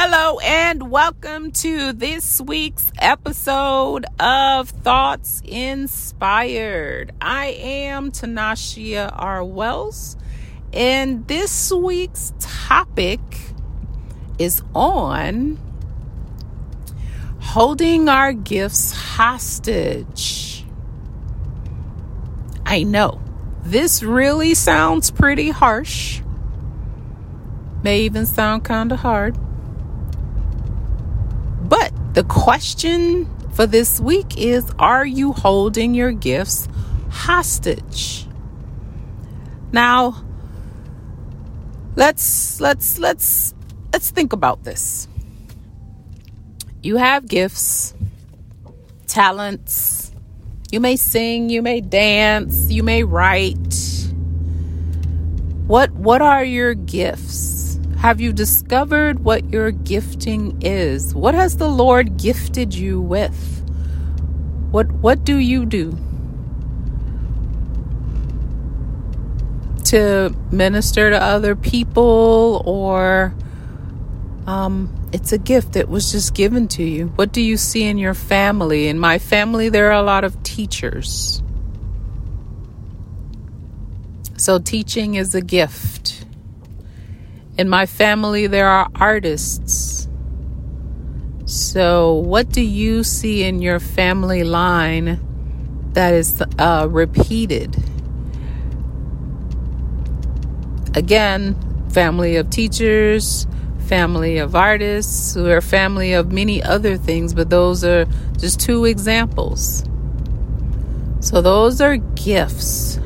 Hello, and welcome to this week's episode of Thoughts Inspired. I am Tanashia R. Wells, and this week's topic is on holding our gifts hostage. I know this really sounds pretty harsh, may even sound kind of hard the question for this week is Are you holding your gifts hostage? Now, let's let's let's let's think about this. You have gifts, talents. You may sing, you may dance, you may write. What what are your gifts? Have you discovered what your gifting is? What has the Lord gifted you with? What what do you do? To minister to other people or um, it's a gift that was just given to you. What do you see in your family? In my family, there are a lot of teachers. So, teaching is a gift. In my family, there are artists. So, what do you see in your family line that is uh, repeated? Again, family of teachers, family of artists, a family of many other things, but those are just two examples. So, those are gifts.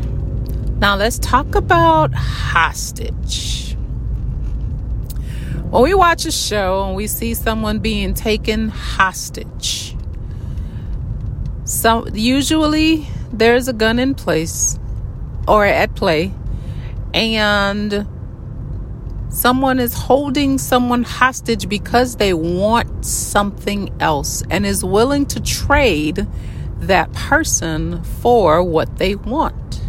Now, let's talk about hostage. When we watch a show and we see someone being taken hostage, so usually there's a gun in place or at play, and someone is holding someone hostage because they want something else and is willing to trade that person for what they want.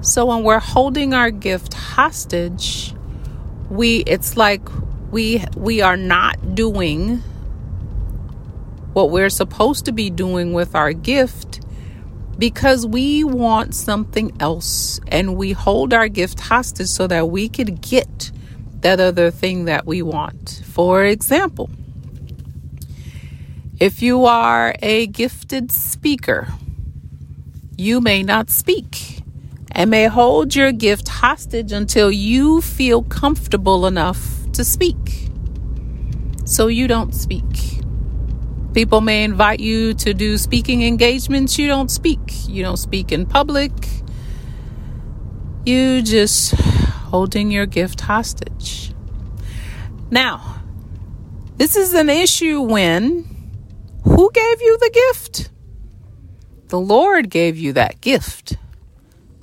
So when we're holding our gift hostage, we it's like we we are not doing what we're supposed to be doing with our gift because we want something else and we hold our gift hostage so that we could get that other thing that we want. For example, if you are a gifted speaker, you may not speak and may hold your gift hostage until you feel comfortable enough to speak. So you don't speak. People may invite you to do speaking engagements. You don't speak. You don't speak in public. You just holding your gift hostage. Now, this is an issue when who gave you the gift? The Lord gave you that gift.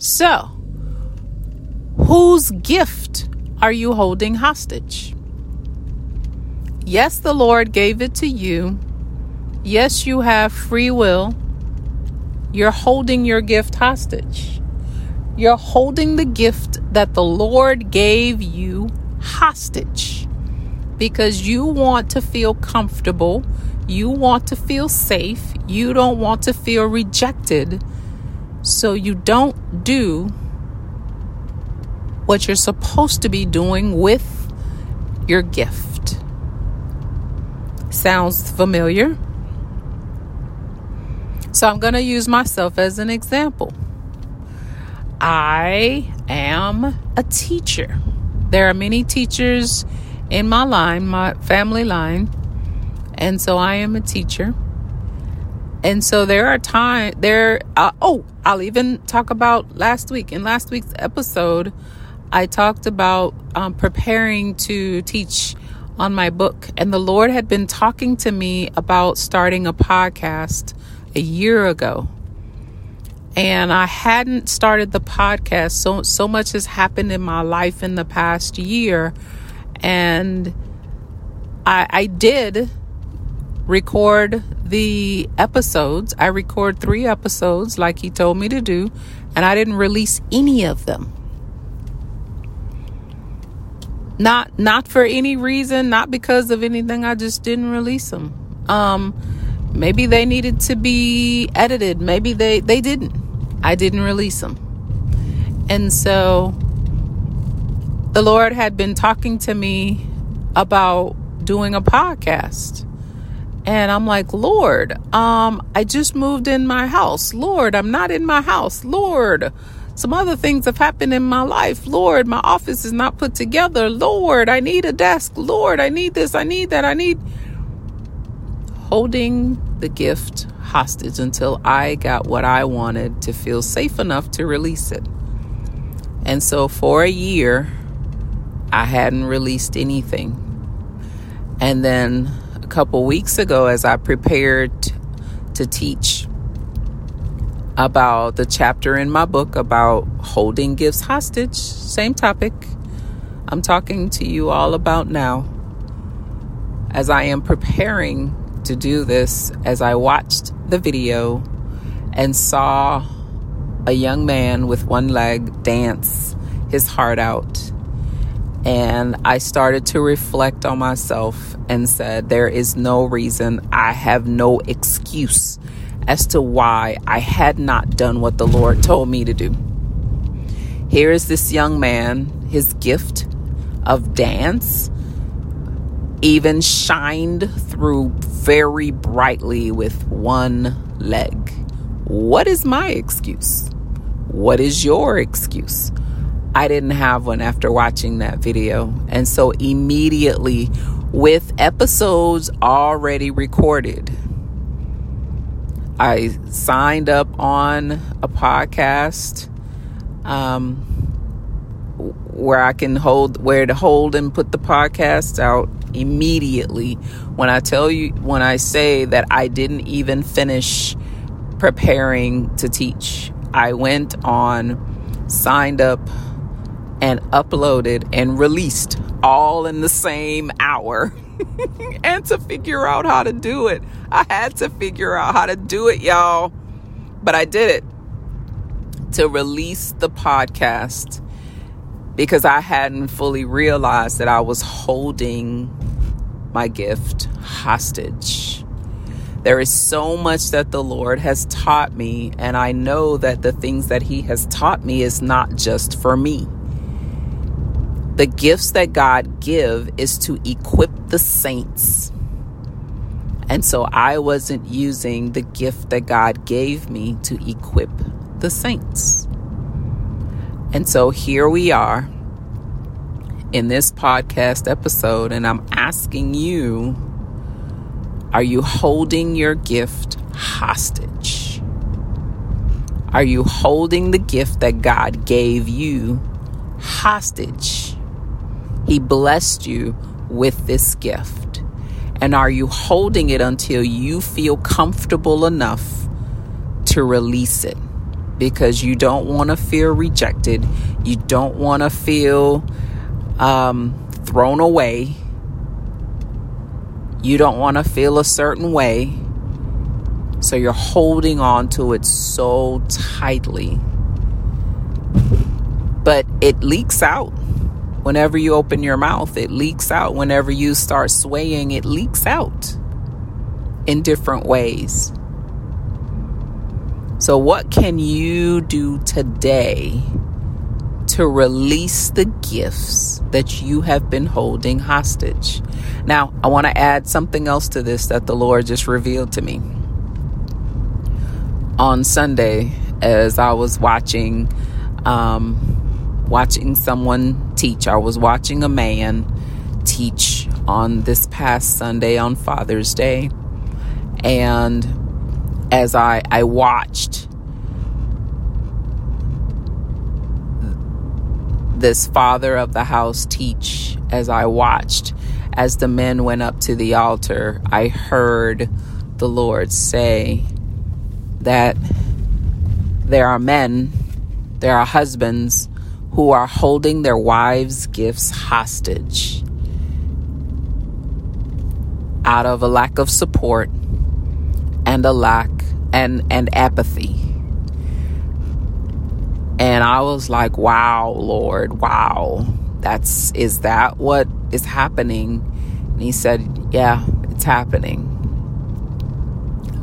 So, whose gift are you holding hostage? Yes, the Lord gave it to you. Yes, you have free will. You're holding your gift hostage. You're holding the gift that the Lord gave you hostage because you want to feel comfortable. You want to feel safe. You don't want to feel rejected. So you don't do what you're supposed to be doing with your gift. Sounds familiar? So I'm going to use myself as an example. I am a teacher. There are many teachers in my line, my family line, and so I am a teacher. And so there are time there. Uh, oh, I'll even talk about last week. In last week's episode, I talked about um, preparing to teach on my book, and the Lord had been talking to me about starting a podcast a year ago. And I hadn't started the podcast. So so much has happened in my life in the past year, and I, I did record the episodes. I record three episodes like he told me to do, and I didn't release any of them. Not not for any reason, not because of anything. I just didn't release them. Um, maybe they needed to be edited. Maybe they they didn't. I didn't release them. And so the Lord had been talking to me about doing a podcast. And I'm like, Lord, um, I just moved in my house. Lord, I'm not in my house. Lord, some other things have happened in my life. Lord, my office is not put together. Lord, I need a desk. Lord, I need this. I need that. I need holding the gift hostage until I got what I wanted to feel safe enough to release it. And so for a year, I hadn't released anything. And then couple weeks ago, as I prepared to teach about the chapter in my book about holding gifts hostage, same topic, I'm talking to you all about now. As I am preparing to do this, as I watched the video and saw a young man with one leg dance his heart out. And I started to reflect on myself and said, There is no reason, I have no excuse as to why I had not done what the Lord told me to do. Here is this young man, his gift of dance even shined through very brightly with one leg. What is my excuse? What is your excuse? I didn't have one after watching that video. And so immediately, with episodes already recorded, I signed up on a podcast um, where I can hold, where to hold and put the podcast out immediately. When I tell you, when I say that I didn't even finish preparing to teach, I went on, signed up, and uploaded and released all in the same hour. and to figure out how to do it, I had to figure out how to do it, y'all. But I did it to release the podcast because I hadn't fully realized that I was holding my gift hostage. There is so much that the Lord has taught me, and I know that the things that He has taught me is not just for me. The gifts that God give is to equip the saints. And so I wasn't using the gift that God gave me to equip the saints. And so here we are in this podcast episode, and I'm asking you are you holding your gift hostage? Are you holding the gift that God gave you hostage? He blessed you with this gift. And are you holding it until you feel comfortable enough to release it? Because you don't want to feel rejected. You don't want to feel um, thrown away. You don't want to feel a certain way. So you're holding on to it so tightly. But it leaks out whenever you open your mouth. It leaks out. Whenever you start swaying, it leaks out in different ways. So, what can you do today to release the gifts that you have been holding hostage. Now, I want to add something else to this that the Lord just revealed to me. On Sunday, as I was watching, um, watching someone teach, I was watching a man teach on this past Sunday on Father's Day. And as I, I watched this father of the house teach as I watched as the men went up to the altar. I heard the Lord say that there are men, there are husbands who are holding their wives' gifts hostage out of a lack of support and a lack and and apathy. And I was like, wow, Lord, wow. that's is that what is happening? And he said yeah it's happening.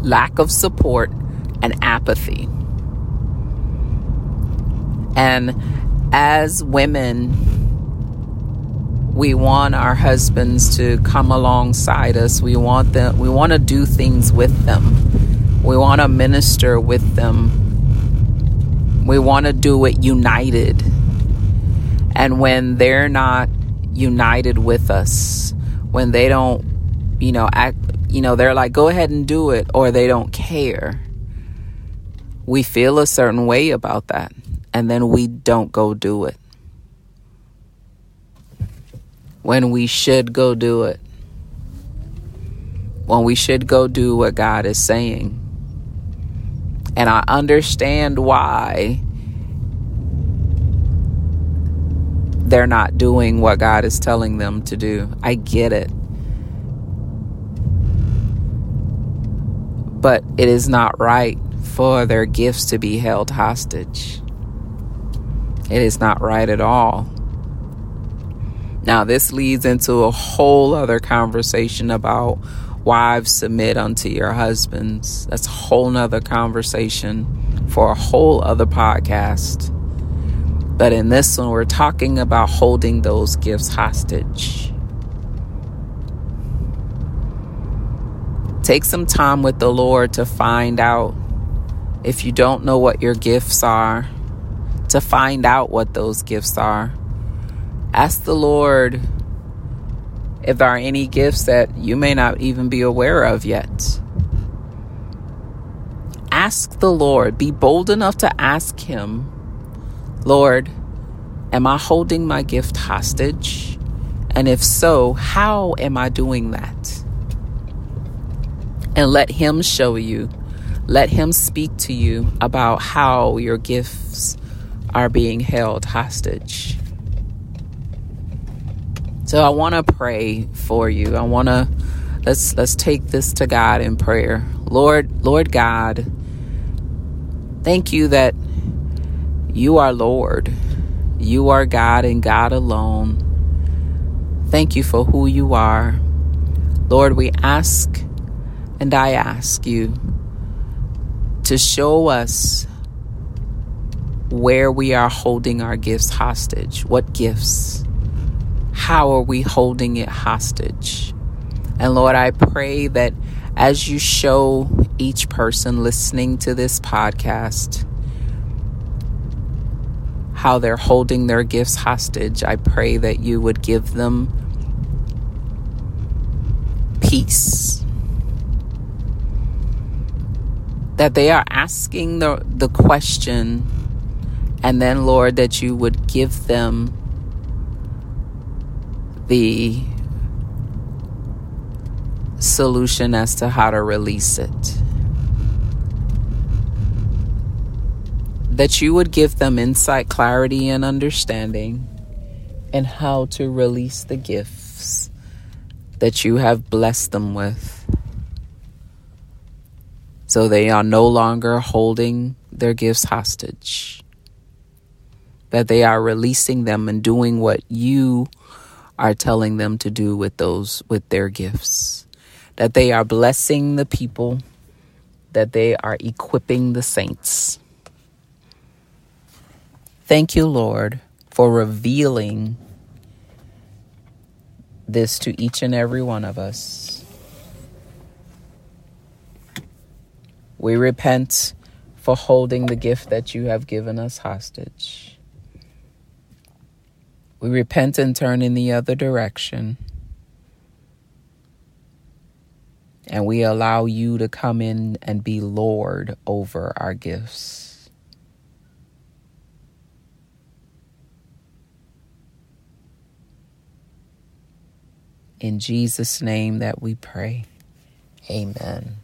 Lack of support and apathy. And as women we want our husbands to come alongside us. We want them we want to do things with them. We want to minister with them. We want to do it united. And when they're not united with us, when they don't, you know, act, you know, they're like, go ahead and do it, or they don't care, we feel a certain way about that. And then we don't go do it. When we should go do it. When we should go do what God is saying. And I understand why they're not doing what God is telling them to do. I get it. But it is not right for their gifts to be held hostage. It is not right at all. Now, this leads into a whole other conversation about wives submit unto your husbands. That's a whole nother conversation for a whole other podcast. But in this one, we're talking about holding those gifts hostage. Take some time with the Lord to find out if you don't know what your gifts are, to find out what those gifts are. Ask the Lord if there are any gifts that you may not even be aware of yet. Ask the Lord, be bold enough to ask Him Lord, am I holding my gift hostage? And if so, how am I doing that? And let Him show you, let Him speak to you about how your gifts are being held hostage. So I want to pray for you. I want to let's let's take this to God in prayer. Lord, Lord God, thank you that you are Lord. You are God and God alone. Thank you for who you are. Lord, we ask and I ask you to show us where we are holding our gifts hostage. What gifts? How are we holding it hostage? And Lord, I pray that as you show each person listening to this podcast, how they're holding their gifts hostage. I pray that you would give them peace. That they are asking the, the question, and then, Lord, that you would give them the solution as to how to release it. that you would give them insight, clarity, and understanding and how to release the gifts that you have blessed them with. So they are no longer holding their gifts hostage. That they are releasing them and doing what you are telling them to do with those with their gifts. That they are blessing the people, that they are equipping the saints. Thank you, Lord, for revealing this to each and every one of us. We repent for holding the gift that you have given us hostage. We repent and turn in the other direction. And we allow you to come in and be Lord over our gifts. In Jesus' name that we pray. Amen.